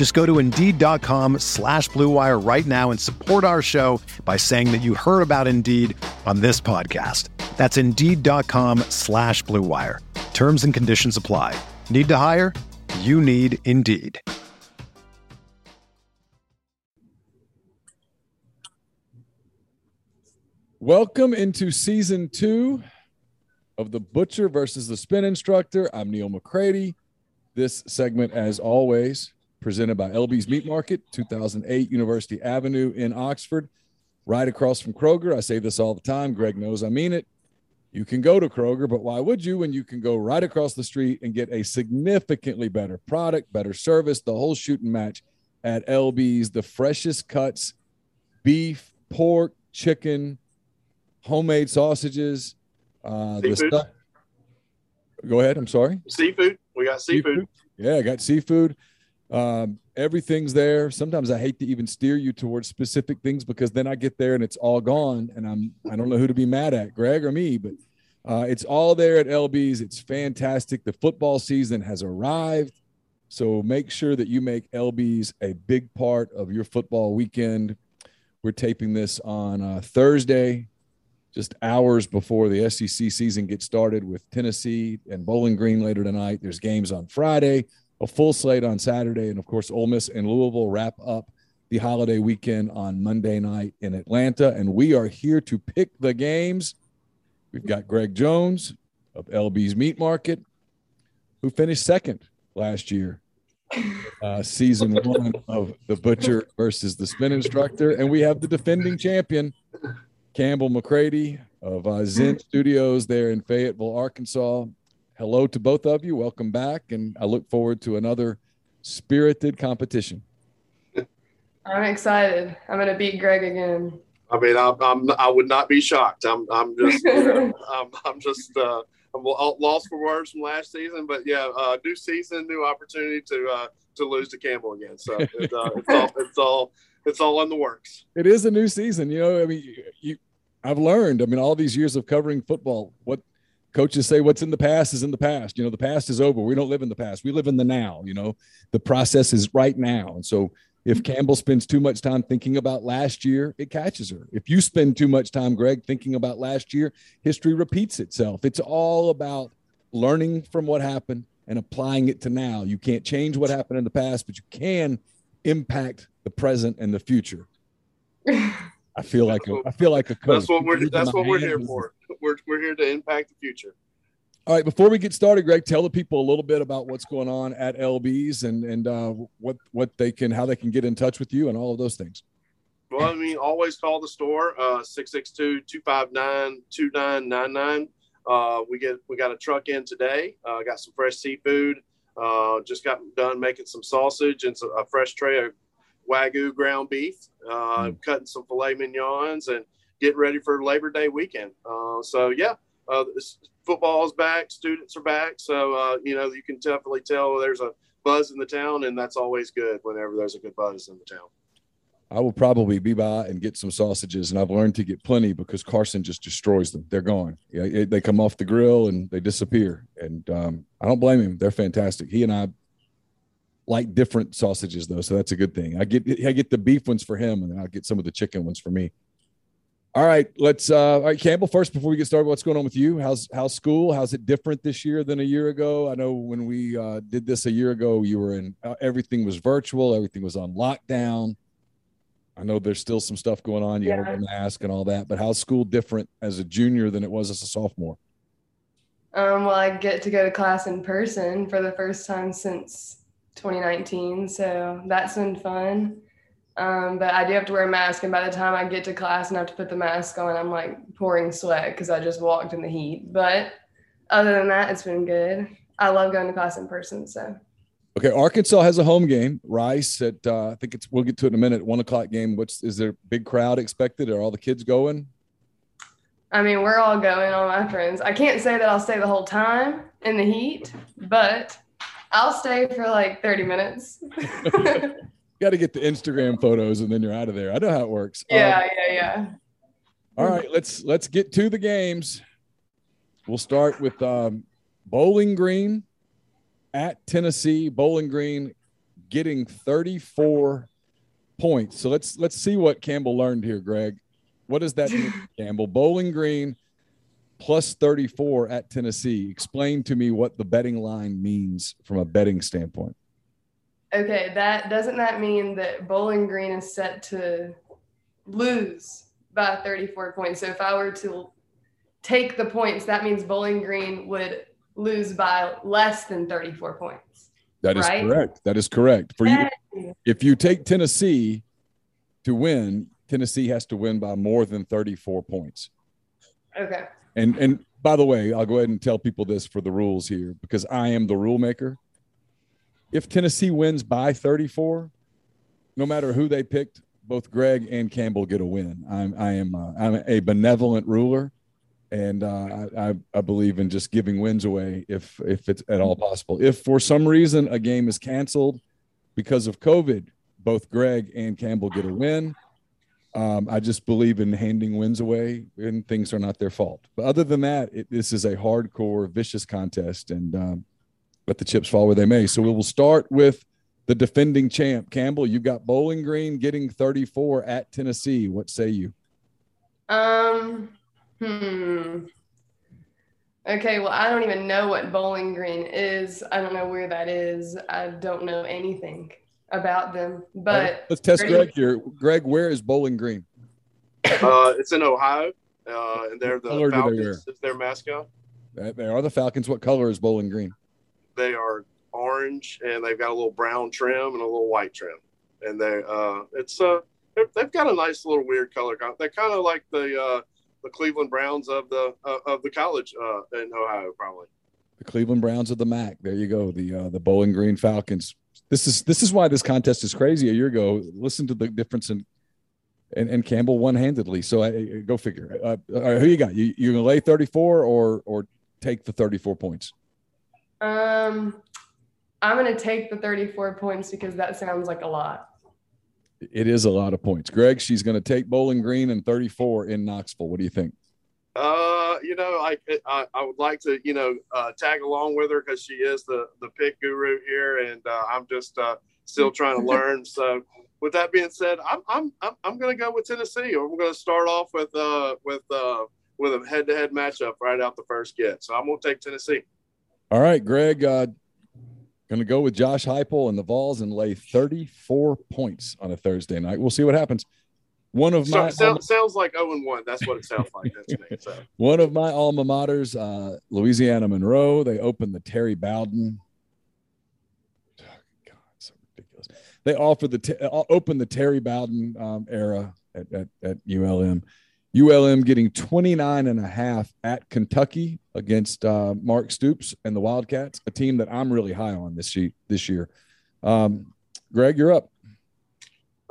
Just go to Indeed.com slash BlueWire right now and support our show by saying that you heard about Indeed on this podcast. That's Indeed.com slash BlueWire. Terms and conditions apply. Need to hire? You need Indeed. Welcome into season two of The Butcher versus the Spin Instructor. I'm Neil McCready. This segment, as always, presented by LB's Meat Market, 2008 University Avenue in Oxford, right across from Kroger. I say this all the time. Greg knows I mean it. You can go to Kroger, but why would you when you can go right across the street and get a significantly better product, better service, the whole shooting match at LB's, the freshest cuts, beef, pork, chicken, homemade sausages, uh, the stuff. Go ahead. I'm sorry. Seafood. We got seafood. Yeah, I got seafood. Um, everything's there. Sometimes I hate to even steer you towards specific things because then I get there and it's all gone, and I'm I don't know who to be mad at, Greg or me, but uh, it's all there at LB's. It's fantastic. The football season has arrived, so make sure that you make LB's a big part of your football weekend. We're taping this on uh, Thursday, just hours before the SEC season gets started with Tennessee and Bowling Green later tonight. There's games on Friday, a full slate on Saturday, and of course, Ole Miss and Louisville wrap up the holiday weekend on Monday night in Atlanta. And we are here to pick the games. We've got Greg Jones of LB's Meat Market, who finished second last year, uh, season one of The Butcher versus the Spin Instructor. And we have the defending champion, Campbell McCready of uh, Zen Studios there in Fayetteville, Arkansas. Hello to both of you. Welcome back. And I look forward to another spirited competition. I'm excited. I'm gonna beat Greg again. I mean, I'm, I'm I would not be shocked. I'm I'm just you know, I'm, I'm just uh, I'm lost for words from last season. But yeah, uh, new season, new opportunity to uh, to lose to Campbell again. So it, uh, it's all it's all it's all in the works. It is a new season. You know, I mean, you, I've learned, I mean, all these years of covering football, what coaches say what's in the past is in the past. You know, the past is over. We don't live in the past. We live in the now. You know, the process is right now. And so if mm-hmm. Campbell spends too much time thinking about last year, it catches her. If you spend too much time, Greg, thinking about last year, history repeats itself. It's all about learning from what happened and applying it to now. You can't change what happened in the past, but you can impact the present and the future. I feel like a, I feel like a coach. That's what we're that's what we're here for. We're we're here to impact the future. All right, before we get started, Greg, tell the people a little bit about what's going on at LB's and and uh, what what they can how they can get in touch with you and all of those things. Well, I mean, always call the store uh, 662-259-2999. Uh, we get we got a truck in today. Uh, got some fresh seafood. Uh, just got done making some sausage and some, a fresh tray of wagyu ground beef. Uh, Cutting some filet mignons and getting ready for Labor Day weekend. Uh, so yeah, uh, football is back. Students are back. So uh, you know you can definitely tell there's a buzz in the town, and that's always good whenever there's a good buzz in the town. I will probably be by and get some sausages, and I've learned to get plenty because Carson just destroys them. They're gone. Yeah, it- they come off the grill and they disappear, and um, I don't blame him. They're fantastic. He and I like different sausages though, so that's a good thing. I get I get the beef ones for him, and then I'll get some of the chicken ones for me. All right, let's. Uh, all right, Campbell. First, before we get started, what's going on with you? How's how's school? How's it different this year than a year ago? I know when we uh, did this a year ago, you were in. Uh, everything was virtual. Everything was on lockdown. I know there's still some stuff going on. You got to mask and all that. But how's school different as a junior than it was as a sophomore? Um, well, I get to go to class in person for the first time since 2019, so that's been fun. Um, but I do have to wear a mask, and by the time I get to class and I have to put the mask on, I'm like pouring sweat because I just walked in the heat. But other than that, it's been good. I love going to class in person. So. Okay, Arkansas has a home game. Rice at uh, I think it's we'll get to it in a minute. One o'clock game. What's is there big crowd expected? Are all the kids going? I mean, we're all going. All my friends. I can't say that I'll stay the whole time in the heat, but I'll stay for like thirty minutes. got to get the Instagram photos and then you're out of there. I know how it works. Yeah, um, yeah, yeah. All right, let's let's get to the games. We'll start with um, Bowling Green at Tennessee. Bowling Green getting 34 points. So let's let's see what Campbell learned here, Greg. What does that mean, Campbell? Bowling Green plus 34 at Tennessee. Explain to me what the betting line means from a betting standpoint. Okay, that doesn't that mean that Bowling Green is set to lose by 34 points? So if I were to take the points, that means Bowling Green would lose by less than 34 points. That is right? correct. That is correct. For you if you take Tennessee to win, Tennessee has to win by more than 34 points. Okay. And and by the way, I'll go ahead and tell people this for the rules here because I am the rule maker if Tennessee wins by 34, no matter who they picked, both Greg and Campbell get a win. I'm I am uh, I'm a benevolent ruler, and uh, I, I believe in just giving wins away if if it's at all possible. If for some reason a game is canceled because of COVID, both Greg and Campbell get a win. Um, I just believe in handing wins away, and things are not their fault. But other than that, it, this is a hardcore, vicious contest, and um, let the chips fall where they may. So we will start with the defending champ, Campbell. You've got Bowling Green getting 34 at Tennessee. What say you? Um, hmm. Okay, well, I don't even know what Bowling Green is. I don't know where that is. I don't know anything about them. But right, let's test Greg here. Greg, where is Bowling Green? Uh, it's in Ohio, uh, and they're the Falcons. They their mascot. They are the Falcons. What color is Bowling Green? they are orange and they've got a little brown trim and a little white trim. And they, uh, it's, uh, they've got a nice little weird color. They're kind of like the, uh, the Cleveland Browns of the, uh, of the college, uh, in Ohio, probably. The Cleveland Browns of the MAC. There you go. The, uh, the Bowling Green Falcons. This is, this is why this contest is crazy. A year ago, listen to the difference in, and, and Campbell one handedly. So I, go figure. Uh, who you got? You you gonna lay thirty four or or take the thirty four points? Um, I'm going to take the 34 points because that sounds like a lot. It is a lot of points. Greg, she's going to take Bowling Green and 34 in Knoxville. What do you think? Uh, you know, I, I, I would like to, you know, uh, tag along with her because she is the the pick guru here, and uh, I'm just uh, still trying to learn. So, with that being said, I'm I'm I'm, I'm going to go with Tennessee. I'm going to start off with uh with uh with a head to head matchup right out the first get. So I'm going to take Tennessee. All right, Greg. Uh, going to go with Josh Heupel and the Vols and lay 34 points on a Thursday night. We'll see what happens. One of my so, alma, sounds like 0 and 1. That's what it sounds like. That's so. One of my alma maters, uh, Louisiana Monroe. They opened the Terry Bowden. Oh, God, so ridiculous. They offered the uh, opened the Terry Bowden um, era at, at, at ULM. ULM getting 29 and a half at Kentucky against uh, Mark Stoops and the Wildcats, a team that I'm really high on this sheet this year. Um, Greg, you're up.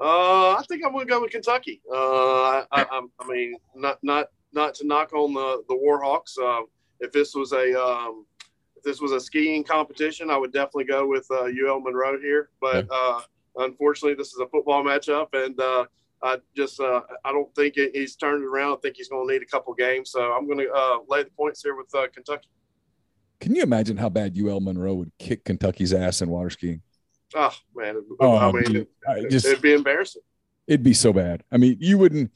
Uh, I think I'm going to go with Kentucky. Uh, I, I, I, mean, not not not to knock on the the Warhawks. Uh, if this was a um, if this was a skiing competition, I would definitely go with uh, UL Monroe here. But uh, unfortunately, this is a football matchup, and uh, I just uh, I don't think he's turned it around. I think he's going to need a couple games. So I'm going to uh, lay the points here with uh, Kentucky. Can you imagine how bad UL Monroe would kick Kentucky's ass in water skiing? Oh man, oh, I mean, dude, it, just, it'd be embarrassing. It'd be so bad. I mean, you wouldn't.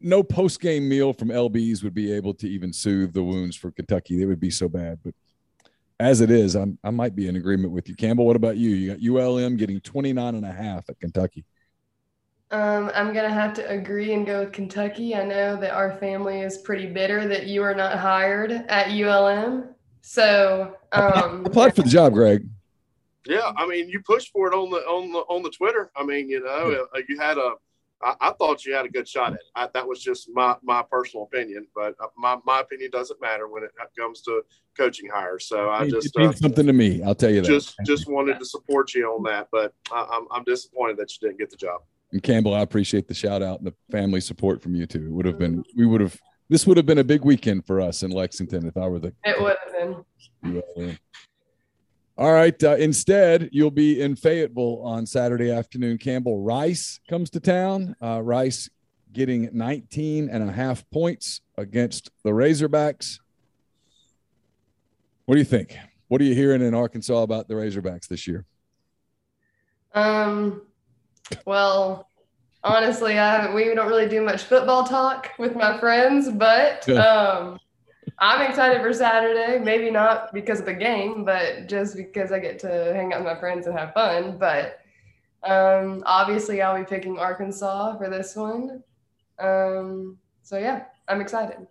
No post game meal from LBs would be able to even soothe the wounds for Kentucky. They would be so bad. But as it is, I'm, I might be in agreement with you, Campbell. What about you? You got ULM getting 29 and a half at Kentucky. Um, I'm gonna have to agree and go with Kentucky. I know that our family is pretty bitter that you are not hired at ULM. So um, applied for the job, Greg. Yeah, I mean, you pushed for it on the on the on the Twitter. I mean, you know, uh, you had a. I, I thought you had a good shot at it. I, that was just my my personal opinion, but uh, my my opinion doesn't matter when it comes to coaching hires. So I just it means uh, something to me. I'll tell you that. Just just wanted to support you on that, but I, I'm I'm disappointed that you didn't get the job. And Campbell, I appreciate the shout out and the family support from you too. It would have been we would have this would have been a big weekend for us in Lexington if I were the. It would have been. All right. Uh, instead, you'll be in Fayetteville on Saturday afternoon. Campbell Rice comes to town. Uh, Rice getting 19 and a half points against the Razorbacks. What do you think? What are you hearing in Arkansas about the Razorbacks this year? Um, well, honestly, I we don't really do much football talk with my friends, but um, I'm excited for Saturday. Maybe not because of the game, but just because I get to hang out with my friends and have fun. But um, obviously, I'll be picking Arkansas for this one. Um, so yeah, I'm excited.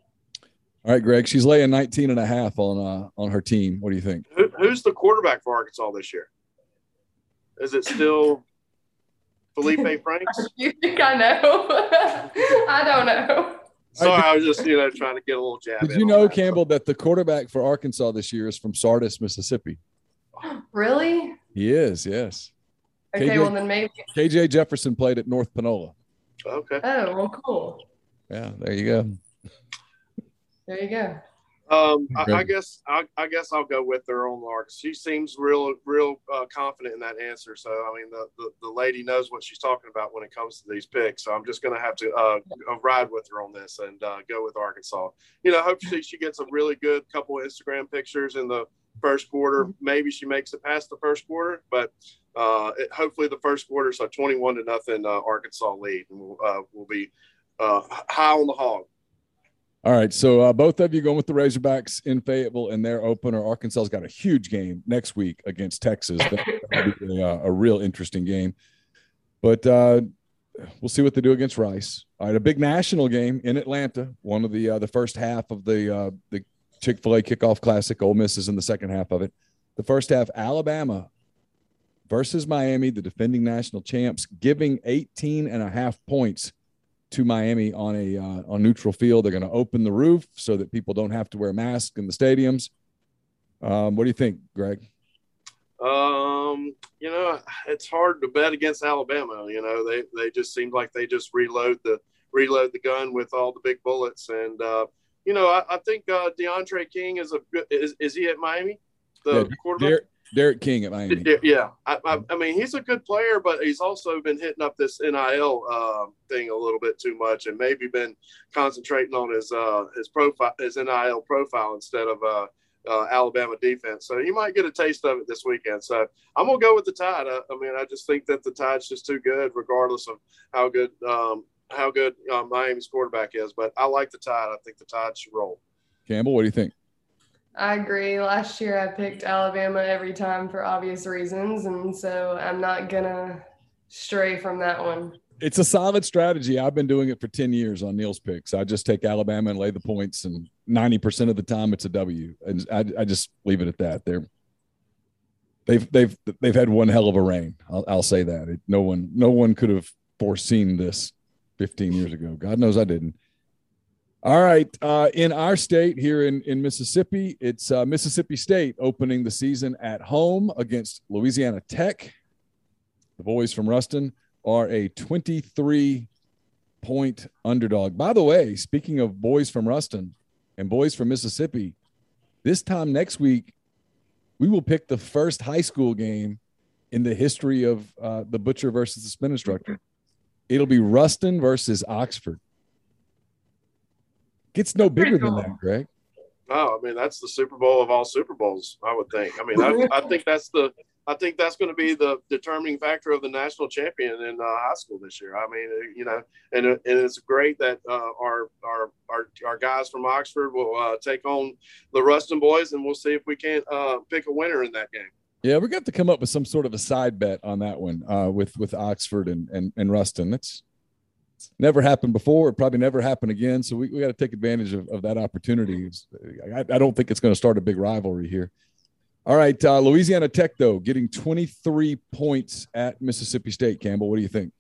All right, Greg. She's laying 19 and a half on uh, on her team. What do you think? Who, who's the quarterback for Arkansas this year? Is it still Feleipe Franks? you think I know? I don't know. Sorry, I was just you know trying to get a little jab. Did you know, that. Campbell, that the quarterback for Arkansas this year is from Sardis, Mississippi? Really? He is. Yes. Okay, KJ, well then maybe KJ Jefferson played at North Panola. Okay. Oh well, cool. Yeah, there you go. There you go. Um, I, I, guess I, I, guess I'll go with her on Lark. She seems real, real uh, confident in that answer. So I mean, the, the, the lady knows what she's talking about when it comes to these picks. So I'm just going to have to uh, ride with her on this and uh, go with Arkansas. You know, hopefully she gets a really good couple of Instagram pictures in the first quarter. Maybe she makes it past the first quarter, but uh, it, hopefully the first quarter. So 21 to nothing, uh, Arkansas lead, and we'll, uh, we'll be high on the hog. All right, so uh, both of you going with the Razorbacks in Fayetteville in their opener. Arkansas's got a huge game next week against Texas. That'll be a, a real interesting game, but uh, we'll see what they do against Rice. All right, a big national game in Atlanta. One of the uh, the first half of the uh, the Chick Fil A Kickoff Classic. Ole Miss is in the second half of it. The first half, Alabama versus Miami, the defending national champs, giving 18 and a half points to Miami on a uh, on neutral field. They're going to open the roof so that people don't have to wear masks in the stadiums. Um, what do you think, Greg? Um, you know, it's hard to bet against Alabama. You know, they they just seem like they just reload the reload the gun with all the big bullets, and uh, you know, I, I think uh, DeAndre King is a is is he at Miami? The yeah, quarterback. D'Eriq King at Miami. Yeah, I, I, I, mean he's a good player, but he's also been hitting up this NIL uh, thing a little bit too much, and maybe been concentrating on his uh, his profile, his NIL profile instead of uh, uh, Alabama defense. So he might get a taste of it this weekend. So I'm gonna go with the Tide. I, I mean, I just think that the Tide's just too good, regardless of how good um, how good uh, Miami's quarterback is. But I like the Tide. I think the Tide should roll. Campbell, what do you think? I agree. Last year I picked Alabama every time for obvious reasons, and so I'm not gonna stray from that one. It's a solid strategy. I've been doing it for 10 years on Neil's picks. I just take Alabama and lay the points, and 90% of the time it's a W. And I, I just leave it at that. They're they've they've they've had one hell of a reign. I'll, I'll say that. It, no one no one could have foreseen this 15 years ago. God knows I didn't. All right. Uh, in our state here in, in Mississippi, it's uh, Mississippi State opening the season at home against Louisiana Tech. The boys from Ruston are a 23 point underdog. By the way, speaking of boys from Ruston and boys from Mississippi, this time next week, we will pick the first high school game in the history of uh, the butcher versus the spin instructor. It'll be Ruston versus Oxford. Gets no bigger cool. than that, Greg. Oh, I mean that's the Super Bowl of all Super Bowls. I would think. I mean, I, I think that's the. I think that's going to be the determining factor of the national champion in uh, high school this year. I mean, uh, you know, and, and it's great that uh, our, our our our guys from Oxford will uh, take on the Ruston boys, and we'll see if we can't uh, pick a winner in that game. Yeah, we got to come up with some sort of a side bet on that one uh, with with Oxford and and, and Ruston. That's never happened before. It probably never happen again. So we, we got to take advantage of, of that opportunity. I, I don't think it's going to start a big rivalry here. All right, uh, Louisiana Tech though getting 23 points at Mississippi State. Campbell, what do you think?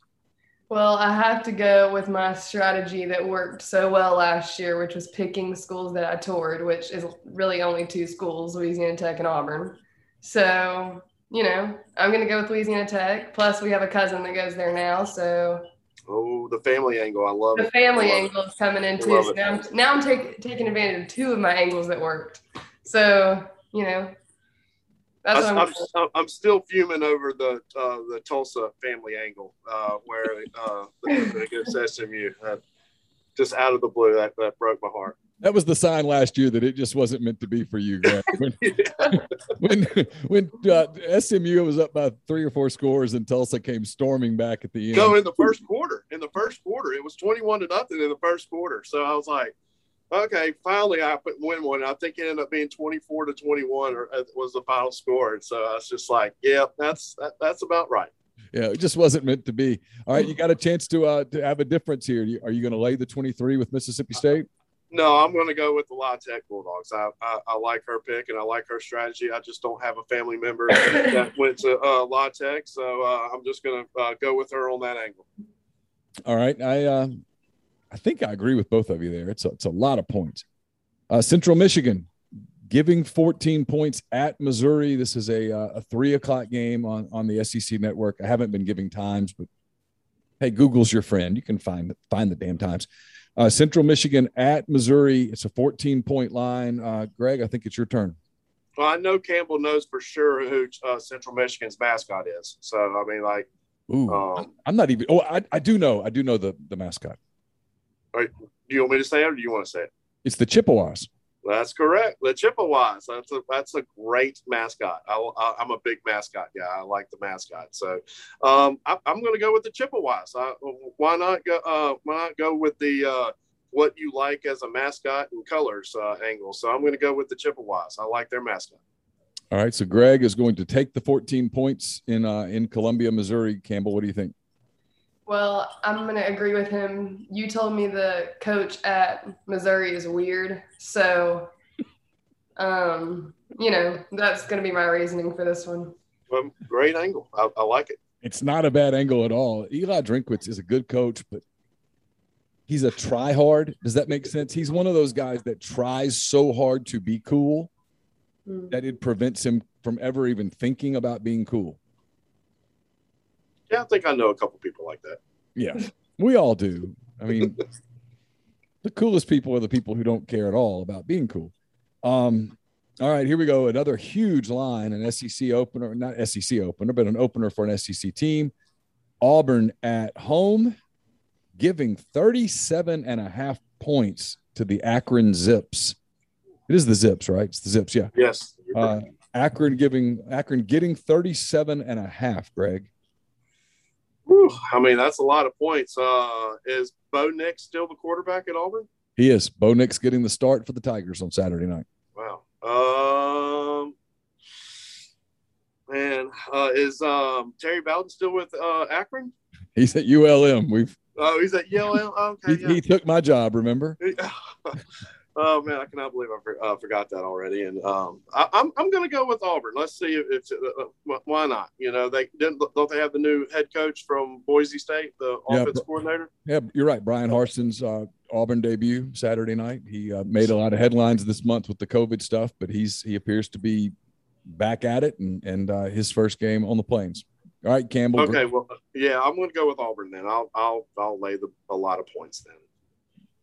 Well, I have to go with my strategy that worked so well last year, which was picking schools that I toured, which is really only two schools, Louisiana Tech and Auburn. So, you know, I'm going to go with Louisiana Tech. Plus, we have a cousin that goes there now. So, the family angle. I love the family angle is coming in too. So now I'm, now I'm take, taking advantage of two of my angles that worked. So, you know, that's I, am I'm, I'm still fuming over the uh, the Tulsa family angle uh, where uh, against SMU. Uh, just out of the blue, that, that broke my heart. That was the sign last year that it just wasn't meant to be for you, Greg. When when, when uh, SMU was up by three or four scores and Tulsa came storming back at the end. No, in the first quarter. In the first quarter, it was twenty-one to nothing in the first quarter. So I was like, okay, finally I put win one. I think it ended up being 24 to 21 or uh, was the final score. And so I was just like, yeah, that's, that, that's about right. Yeah. It just wasn't meant to be. All right. You got a chance to, uh, to have a difference here. Are you going to lay the 23 with Mississippi State? No, I'm going to go with the La Tech Bulldogs. I, I, I, like her pick and I like her strategy. I just don't have a family member that went to uh, La Tech, so uh, I'm just going to uh, go with her on that angle. All right, I uh, I think I agree with both of you there. It's a, it's a lot of points. Uh, Central Michigan giving 14 points at Missouri. This is a, uh, a three o'clock game on, on the SEC network. I haven't been giving times, but hey, Google's your friend. You can find find the damn times. Uh, Central Michigan at Missouri. It's a 14 point line. Uh, Greg, I think it's your turn. Well, I know Campbell knows for sure who uh, Central Michigan's mascot is. So I mean, like, Ooh, um, I'm not even. Oh, I, I do know. I do know the the mascot. Right. Do you want me to say it or do you want to say it? It's the Chippewas. That's correct. The Chippewas. That's a that's a great mascot. I, am a big mascot guy. I like the mascot. So um, I, am going to go with the Chippewas. I, why not go? Uh, why not go with the uh, what you like as a mascot and colors uh, angle? So I'm going to go with the Chippewas. I like their mascot. All right. So Greg is going to take the 14 points in uh, in Columbia, Missouri. Campbell, what do you think? Well, I'm going to agree with him. You told me the coach at Missouri is weird. So, um, you know, that's going to be my reasoning for this one. Well, great angle. I, I like it. It's not a bad angle at all. Eli Drinkwitz is a good coach, but he's a try hard. Does that make sense? He's one of those guys that tries so hard to be cool mm. that it prevents him from ever even thinking about being cool. Yeah, I think I know a couple people like that. Yeah, we all do. I mean, the coolest people are the people who don't care at all about being cool. Um, all right, here we go. Another huge line, an SEC opener, not SEC opener, but an opener for an SEC team. Auburn at home, giving 37 and a half points to the Akron Zips. It is the Zips, right? It's the Zips, yeah. Yes. Uh, Akron giving Akron getting 37 and a half, Greg. Whew, I mean, that's a lot of points. Uh, is Bo Nix still the quarterback at Auburn? He is. Bo Nix getting the start for the Tigers on Saturday night. Wow. Um, man, uh, is um, Terry Bowden still with uh, Akron? He's at ULM. We've. Oh, he's at ULM. Okay. he, yeah. he took my job. Remember? Oh man, I cannot believe I for, uh, forgot that already. And um, I, am I'm, I'm going to go with Auburn. Let's see if it's uh, uh why not. You know, they didn't don't they have the new head coach from Boise State, the yeah, offense coordinator? Yeah, you're right. Bryan Harsin's uh, Auburn debut Saturday night. He uh, made a lot of headlines this month with the COVID stuff, but he's he appears to be back at it and and uh, his first game on the plains. All right, Campbell. Okay, well, yeah, I'm going to go with Auburn then. I'll I'll I'll lay the, a lot of points then.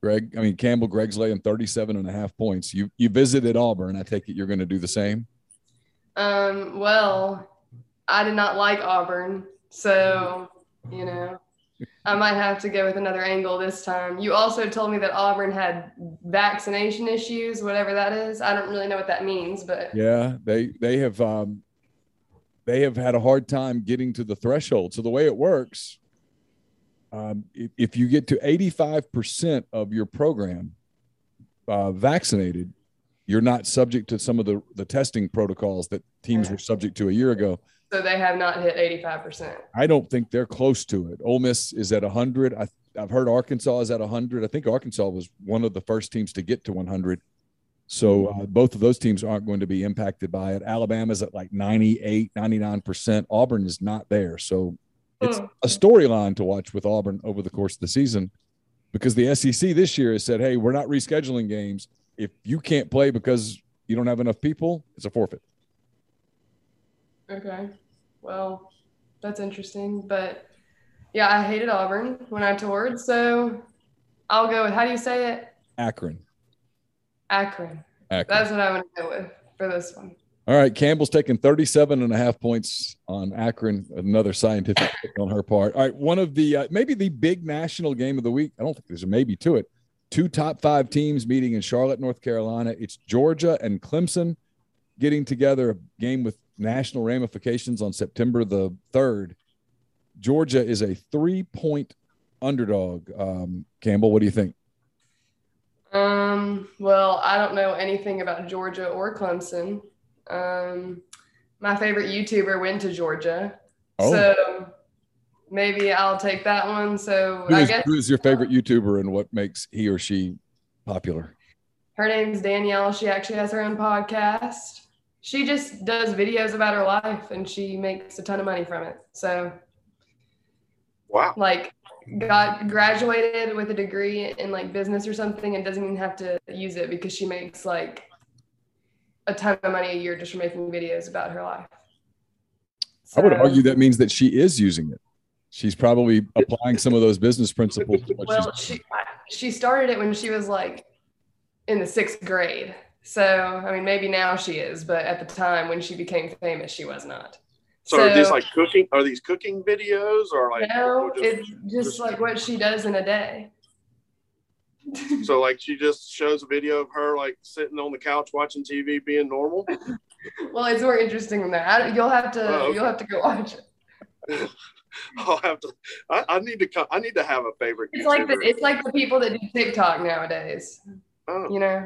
Greg, I mean Campbell, Greg's laying 37 and a half points. You you visited Auburn. I take it you're going to do the same. Um, well, I did not like Auburn, so you know, I might have to go with another angle this time. You also told me that Auburn had vaccination issues, whatever that is. I don't really know what that means, but yeah, they they have um, they have had a hard time getting to the threshold. So the way it works, um, if, if, you get to 85% of your program uh, vaccinated, you're not subject to some of the, the testing protocols that teams were subject to a year ago. So they have not hit 85%. I don't think they're close to it. Ole Miss is at 100. I, I've heard Arkansas is at 100. I think Arkansas was one of the first teams to get to 100. So uh, both of those teams aren't going to be impacted by it. Alabama's at like 98, 99%. Auburn is not there. So it's Hmm. a storyline to watch with Auburn over the course of the season because the SEC this year has said, hey, we're not rescheduling games. If you can't play because you don't have enough people, it's a forfeit. Okay. Well, that's interesting. But yeah, I hated Auburn when I toured. So I'll go with how do you say it? Akron. Akron. Akron. That's what I'm going to go with for this one. All right, Campbell's taking 37 and a half points on Akron, another scientific on her part. All right, one of the uh, maybe the big national game of the week. I don't think there's a maybe to it. Two top five teams meeting in Charlotte, North Carolina. It's Georgia and Clemson getting together a game with national ramifications on September the 3rd. Georgia is a three point underdog. Um, Campbell, what do you think? Um, well, I don't know anything about Georgia or Clemson. Um, my favorite YouTuber went to Georgia. Oh. So maybe I'll take that one. So Who I guess who is your favorite YouTuber and what makes he or she popular? her name's Danielle. She actually has her own podcast. She just does videos about her life and she makes a ton of money from it. So Wow. like got graduated with a degree in like business or something and doesn't even have to use it because she makes like a ton of money a year just for making videos about her life. I would argue that means that she is using it. She's probably applying some of those business principles. To what Well, she's, she she started it when she was like in the sixth grade. So I mean, maybe now she is, but at the time when she became famous, she was not. So, are these like cooking? Are these cooking videos or like? no, just- it's just just- like what she does in a day. So like she just shows a video of her like sitting on the couch watching TV, being normal. well, it's more interesting than that. You'll have to Oh, okay. you'll have to go watch it. I'll have to. I, I need to. co- I need to have a favorite. It's like the it's like the people that do TikTok nowadays. Oh, You know,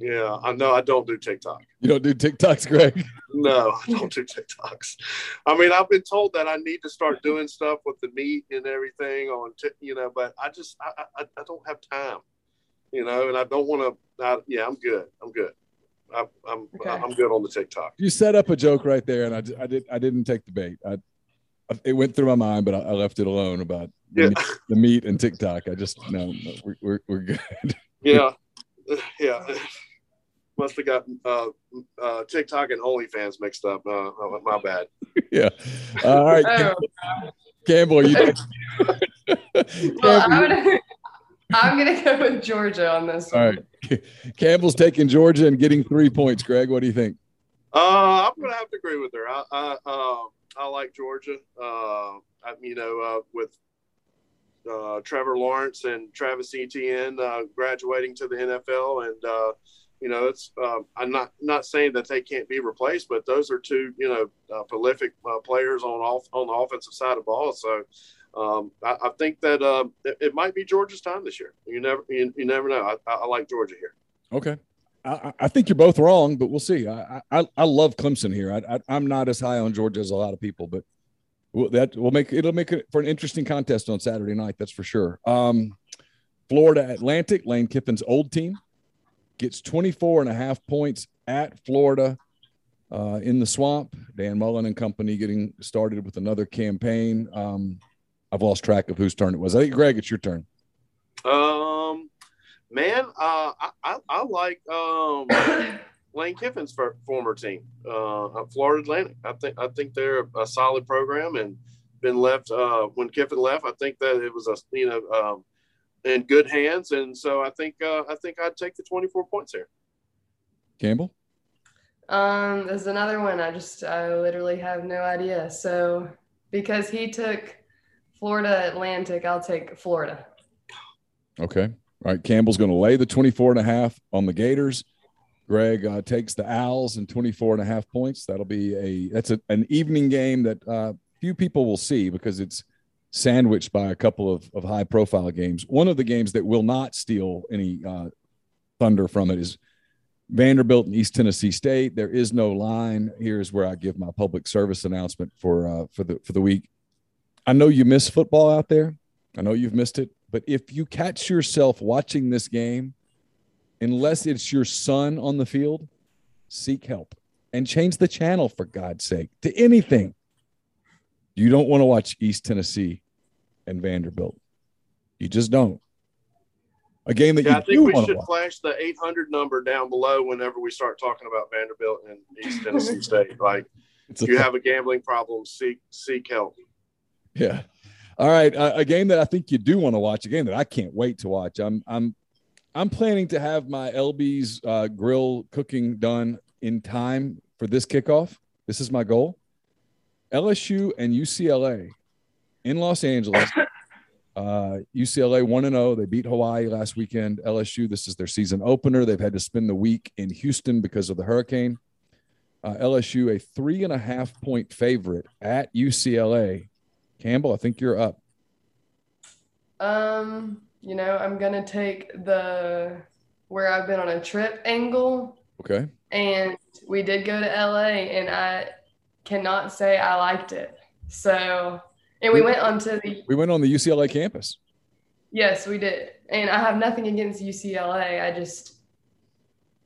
yeah, I know. I don't do TikTok. you don't do TikToks, Greg? No, I don't do TikToks. I mean, I've been told that I need to start doing stuff with the meat and everything on, Tik- you know, but I just I, I, I don't have time, you know, and I don't want to. Yeah, I'm good. I'm good. I, I'm Okay. I'm good on the TikTok. You set up a joke right there, and I, d- I did. I didn't take the bait. I, it went through my mind, but I, I left it alone about the, meat, the meat and TikTok. I just no, no we're, we're we're good. Yeah, yeah. Must have got uh, uh, TikTok and OnlyFans mixed up. Uh, uh, my bad. yeah. All right, oh, Campbell, are you? well, Campbell, I'm gonna I'm gonna go with Georgia on this all one. right. Campbell's taking Georgia and getting three points. Greg, what do you think? Uh, I'm gonna have to agree with her. I I, uh, I like Georgia. Uh, I, you know, uh, with uh, Trevor Lawrence and Travis Etienne uh, graduating to the NFL, and uh, you know, it's um, I'm not not saying that they can't be replaced, but those are two you know uh, prolific uh, players on off on the offensive side of ball. So. Um, I, I think that uh, it, it might be Georgia's time this year. You never, you, you never know. I, I, like Georgia here. Okay. I, I- think you're both wrong, but we'll see. I I, love Clemson here. I, I'm not as high on Georgia as a lot of people, but we'll, that will make it'll make it for an interesting contest on Saturday night. That's for sure. Um, Florida Atlantic, Lane Kiffin's old team, gets 24 and a half points at Florida uh, in the swamp. Dan Mullen and company getting started with another campaign. Um, I've lost track of whose turn it was. I think Greg, it's your turn. Um, man, uh, I, I, I like um, Lane Kiffin's for, former team, uh, Florida Atlantic. I think I think they're a solid program and been left uh, when Kiffin left. I think that it was a you know um, in good hands, and so I think uh, I think I'd take the twenty four points here. Campbell. Um, there's another one. I just I literally have no idea. So because he took Florida Atlantic, I'll take Florida. Okay. All right. Campbell's going to lay the 24 and a half on the Gators. Greg uh, takes the Owls and 24 and a half points. That'll be a that's a, an evening game that uh, few people will see because it's sandwiched by a couple of, of high profile games. One of the games that will not steal any uh, thunder from it is Vanderbilt and East Tennessee State. There is no line. Here's where I give my public service announcement for uh, for the for the week. I know you miss football out there. I know you've missed it, but if you catch yourself watching this game, unless it's your son on the field, seek help and change the channel for God's sake to anything. You don't want to watch East Tennessee and Vanderbilt. You just don't. A game that Yeah, I think we should watch. flash the 800 number down below whenever we start talking about Vanderbilt and East Tennessee State. Like, if a you have a gambling problem, seek seek help. Yeah. All right. Uh, a game that I think you do want to watch, a game that I can't wait to watch. I'm I'm I'm planning to have my LB's uh, grill cooking done in time for this kickoff. This is my goal. LSU and UCLA in Los Angeles. Uh, UCLA 1 and 0. They beat Hawaii last weekend. LSU, this is their season opener. They've had to spend the week in Houston because of the hurricane. Uh, LSU, a three and a half point favorite at UCLA. Campbell, I think you're up. Um, you know, I'm gonna take the where I've been on a trip angle, Okay. and we did go to LA, and I cannot say I liked it. So, and we went onto the We went on the UCLA campus. yes, we did, and I have nothing against UCLA. I just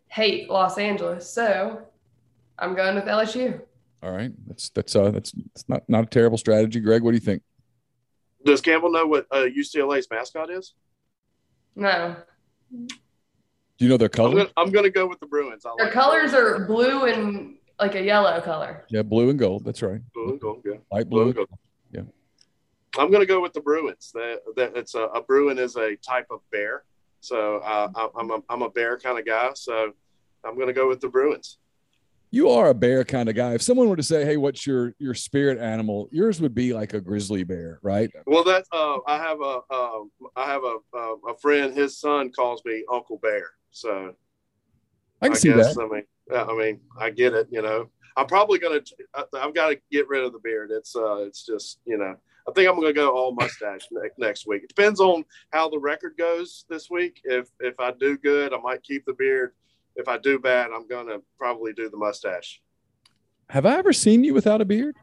hate Los Angeles, so I'm going with LSU. All right. That's that's uh that's that's not not a terrible strategy. Greg, what do you think? Does Campbell know what uh, UCLA's mascot is? No, Do you know their I'm color? I'm gonna go with the Bruins. I their like colors are blue and like a yellow color. Yeah, blue and gold. That's right. blue and gold. Yeah. Light Blue blue. and gold. Yeah. I'm gonna go with the Bruins. That that it's a, a Bruin is a type of bear. So uh, I- I'm a, I'm a bear kind of guy. So I'm gonna go with the Bruins. You are a bear kind of guy. If someone were to say, "Hey, what's your your spirit animal?" Yours would be like a grizzly bear, right? Well, that's uh, I have a uh, I have a, a a friend. His son calls me Uncle Bear. So I can see guess that. I mean I mean I get it. You know, I'm probably gonna I, I've got to get rid of the beard. It's uh it's just you know I think I'm gonna go all mustache ne- next week. It depends on how the record goes this week. If if I do good, I might keep the beard. If I do bad, I'm gonna probably do the mustache. Have I ever seen you without a beard?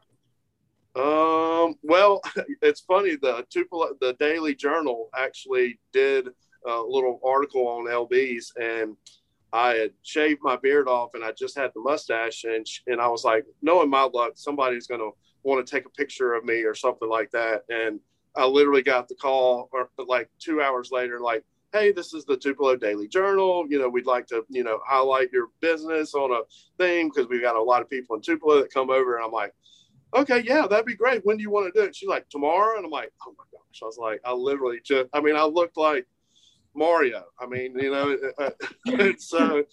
Um, well, it's funny. The Tupelo, the Daily Journal actually did a little article on LBs, and I had shaved my beard off, and I just had the mustache, and and I was like, knowing my luck, somebody's gonna want to take a picture of me or something like that, and I literally got the call, or like two hours later, like. Hey, this is the Tupelo Daily Journal. You know, we'd like to, you know, highlight your business on a thing because we've got a lot of people in Tupelo that come over. And I'm like, okay, yeah, that'd be great. When do you want to do it? She's like, tomorrow. And I'm like, oh my gosh. I was like, I literally just, I mean, I looked like Mario. I mean, you know, uh, so,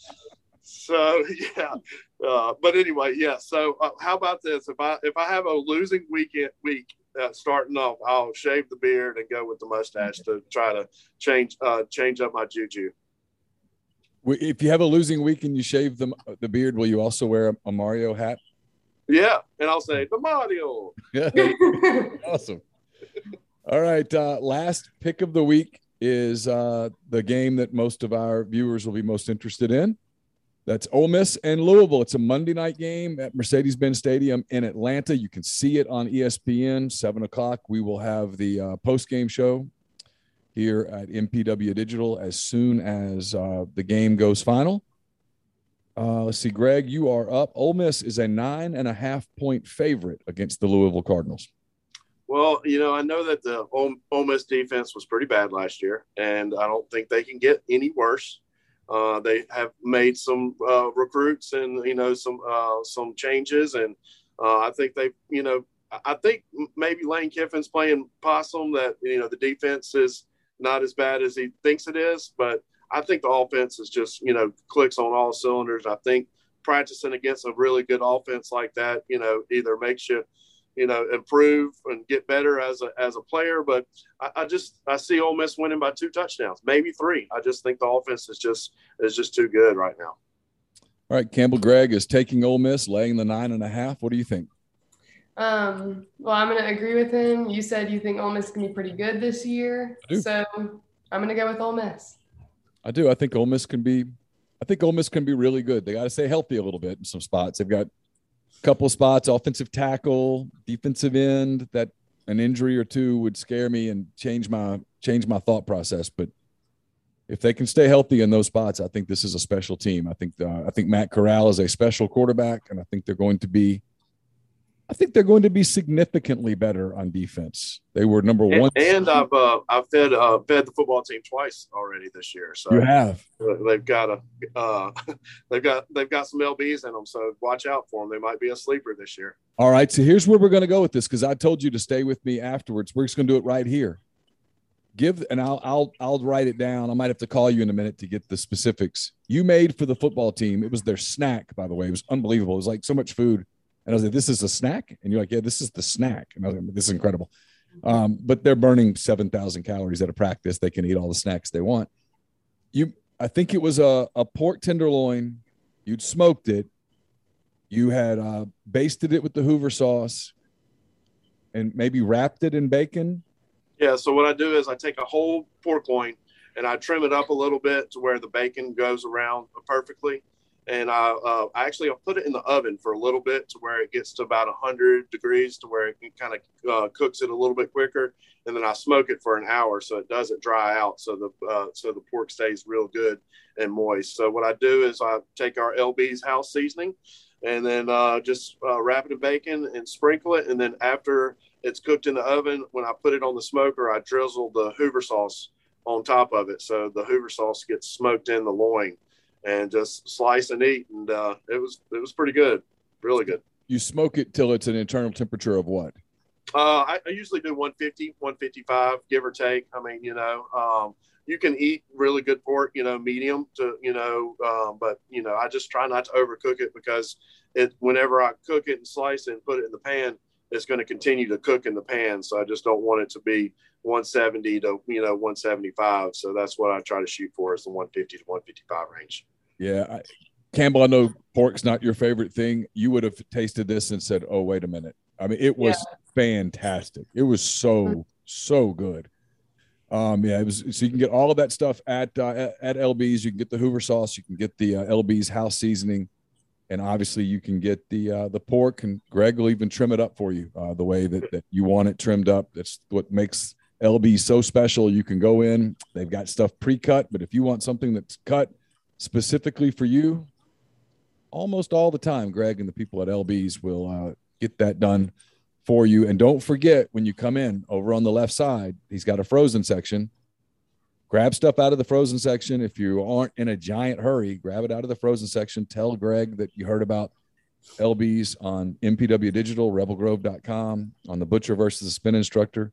so yeah. Uh, but anyway, yeah. So uh, how about this? If I, if I have a losing weekend week uh, starting off, I'll shave the beard and go with the mustache to try to change, uh, change up my juju. If you have a losing week and you shave the the beard, will you also wear a, a Mario hat? Yeah. And I'll say the Mario. Awesome. All right, uh, last pick of the week is uh, the game that most of our viewers will be most interested in. That's Ole Miss and Louisville. It's a Monday night game at Mercedes-Benz Stadium in Atlanta. You can see it on ESPN, seven o'clock. We will have the uh, post-game show here at MPW Digital as soon as uh, the game goes final. Uh, let's see, Greg, you are up. Ole Miss is a nine and a half point favorite against the Louisville Cardinals. Well, you know, I know that the Ole Miss defense was pretty bad last year, and I don't think they can get any worse. Uh, they have made some uh, recruits and you know some uh, some changes, and uh, I think they, you know, I think maybe Lane Kiffin's playing possum. That you know the defense is not as bad as he thinks it is, but I think the offense is just you know clicks on all cylinders. I think practicing against a really good offense like that, you know, either makes you you know, improve and get better as a as a player. But I, I just I see Ole Miss winning by two touchdowns, maybe three. I just think the offense is just is just too good right now. All right, Campbell Greg is taking Ole Miss, laying the nine and a half. What do you think? Um, well, I'm going to agree with him. You said you think Ole Miss can be pretty good this year. I do. So I'm going to go with Ole Miss. I do. I think Ole Miss can be. I think Ole Miss can be really good. They got to stay healthy a little bit in some spots. They've got a couple spots: offensive tackle, defensive end. That an injury or two would scare me and change my change my thought process. But if they can stay healthy in those spots, I think this is a special team. I think uh, I think Matt Corral is a special quarterback, and I think they're going to be I think they're going to be significantly better on defense. They were number and, one, and I've uh, I've fed uh, fed the football team twice already this year. So you have. They've got a uh, they've got they've got some lbs in them. So watch out for them. They might be a sleeper this year. All right. So here's where we're going to go with this because I told you to stay with me afterwards. We're just going to do it right here. Give and I'll I'll I'll write it down. I might have to call you in a minute to get the specifics. You made for the football team. It was their snack, by the way. It was unbelievable. It was like so much food and I was like, this is a snack? And you're like, yeah, this is the snack. And I was like, this is incredible. Um, but they're burning 7,000 calories at a practice. They can eat all the snacks they want. You, I think it was a, a pork tenderloin. You'd smoked it. You had uh, basted it with the Hoover sauce and maybe wrapped it in bacon. Yeah. So what I do is I take a whole pork loin and I trim it up a little bit to where the bacon goes around perfectly and I, uh, I actually I'll put it in the oven for a little bit to where it gets to about 100 degrees to where it kind of uh, cooks it a little bit quicker. And then I smoke it for an hour so it doesn't dry out so the uh, so the pork stays real good and moist. So what I do is I take our LB's house seasoning and then uh, just uh, wrap it in bacon and sprinkle it. And then after it's cooked in the oven when I put it on the smoker I drizzle the Hoover sauce on top of it so the Hoover sauce gets smoked in the loin and just slice and eat. And uh, it was it was pretty good, really good. You smoke it till it's an internal temperature of what? Uh, I, I, usually do 150, 155, give or take. I mean, you know, um, you can eat really good pork, you know, medium to, you know, um, but you know, I just try not to overcook it because it whenever I cook it and slice it and put it in the pan, it's going to continue to cook in the pan. So I just don't want it to be 170 to you know 175. So that's what I try to shoot for is the 150 to 155 range. Yeah, I, Campbell, I know pork's not your favorite thing. You would have tasted this and said, "Oh, wait a minute." I mean, it was yeah. fantastic. It was so so good. Um, yeah, it was. So you can get all of that stuff at uh, at, at LB's. You can get the Hoover sauce. You can get the uh, LB's house seasoning, and obviously you can get the uh, the pork. And Greg will even trim it up for you uh, the way that, that you want it trimmed up. That's what makes LB so special. You can go in, they've got stuff pre cut, but if you want something that's cut specifically for you, almost all the time, Greg and the people at LB's will uh, get that done for you. And don't forget when you come in over on the left side, he's got a frozen section. Grab stuff out of the frozen section. If you aren't in a giant hurry, grab it out of the frozen section. Tell Greg that you heard about LB's on MPW Digital, rebelgrove.com, on the Butcher versus the Spin Instructor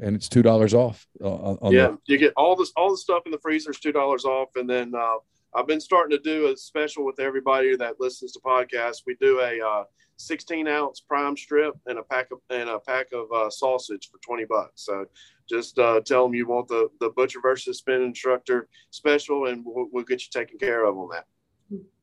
and it's two dollars off. Uh, yeah, the- you get all this all the stuff in the freezer is two dollars off, and then uh, I've been starting to do a special with everybody that listens to podcasts. We do a uh, 16 ounce prime strip and a pack of and a pack of uh, sausage for 20 bucks. So just uh, tell them you want the the butcher versus spin instructor special, and we'll, we'll get you taken care of on that.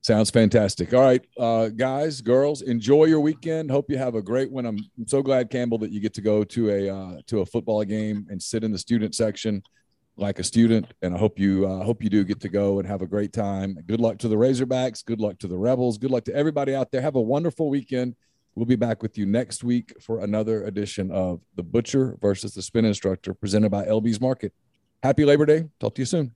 Sounds fantastic. All right, uh, guys, girls, enjoy your weekend. Hope you have a great one. I'm, I'm so glad, Campbell, that you get to go to a uh, to a football game and sit in the student section like a student. And I hope you uh, hope you do get to go and have a great time. Good luck to the Razorbacks. Good luck to the Rebels. Good luck to everybody out there. Have a wonderful weekend. We'll be back with you next week for another edition of The Butcher versus the Spin Instructor, presented by LB's Market. Happy Labor Day. Talk to you soon.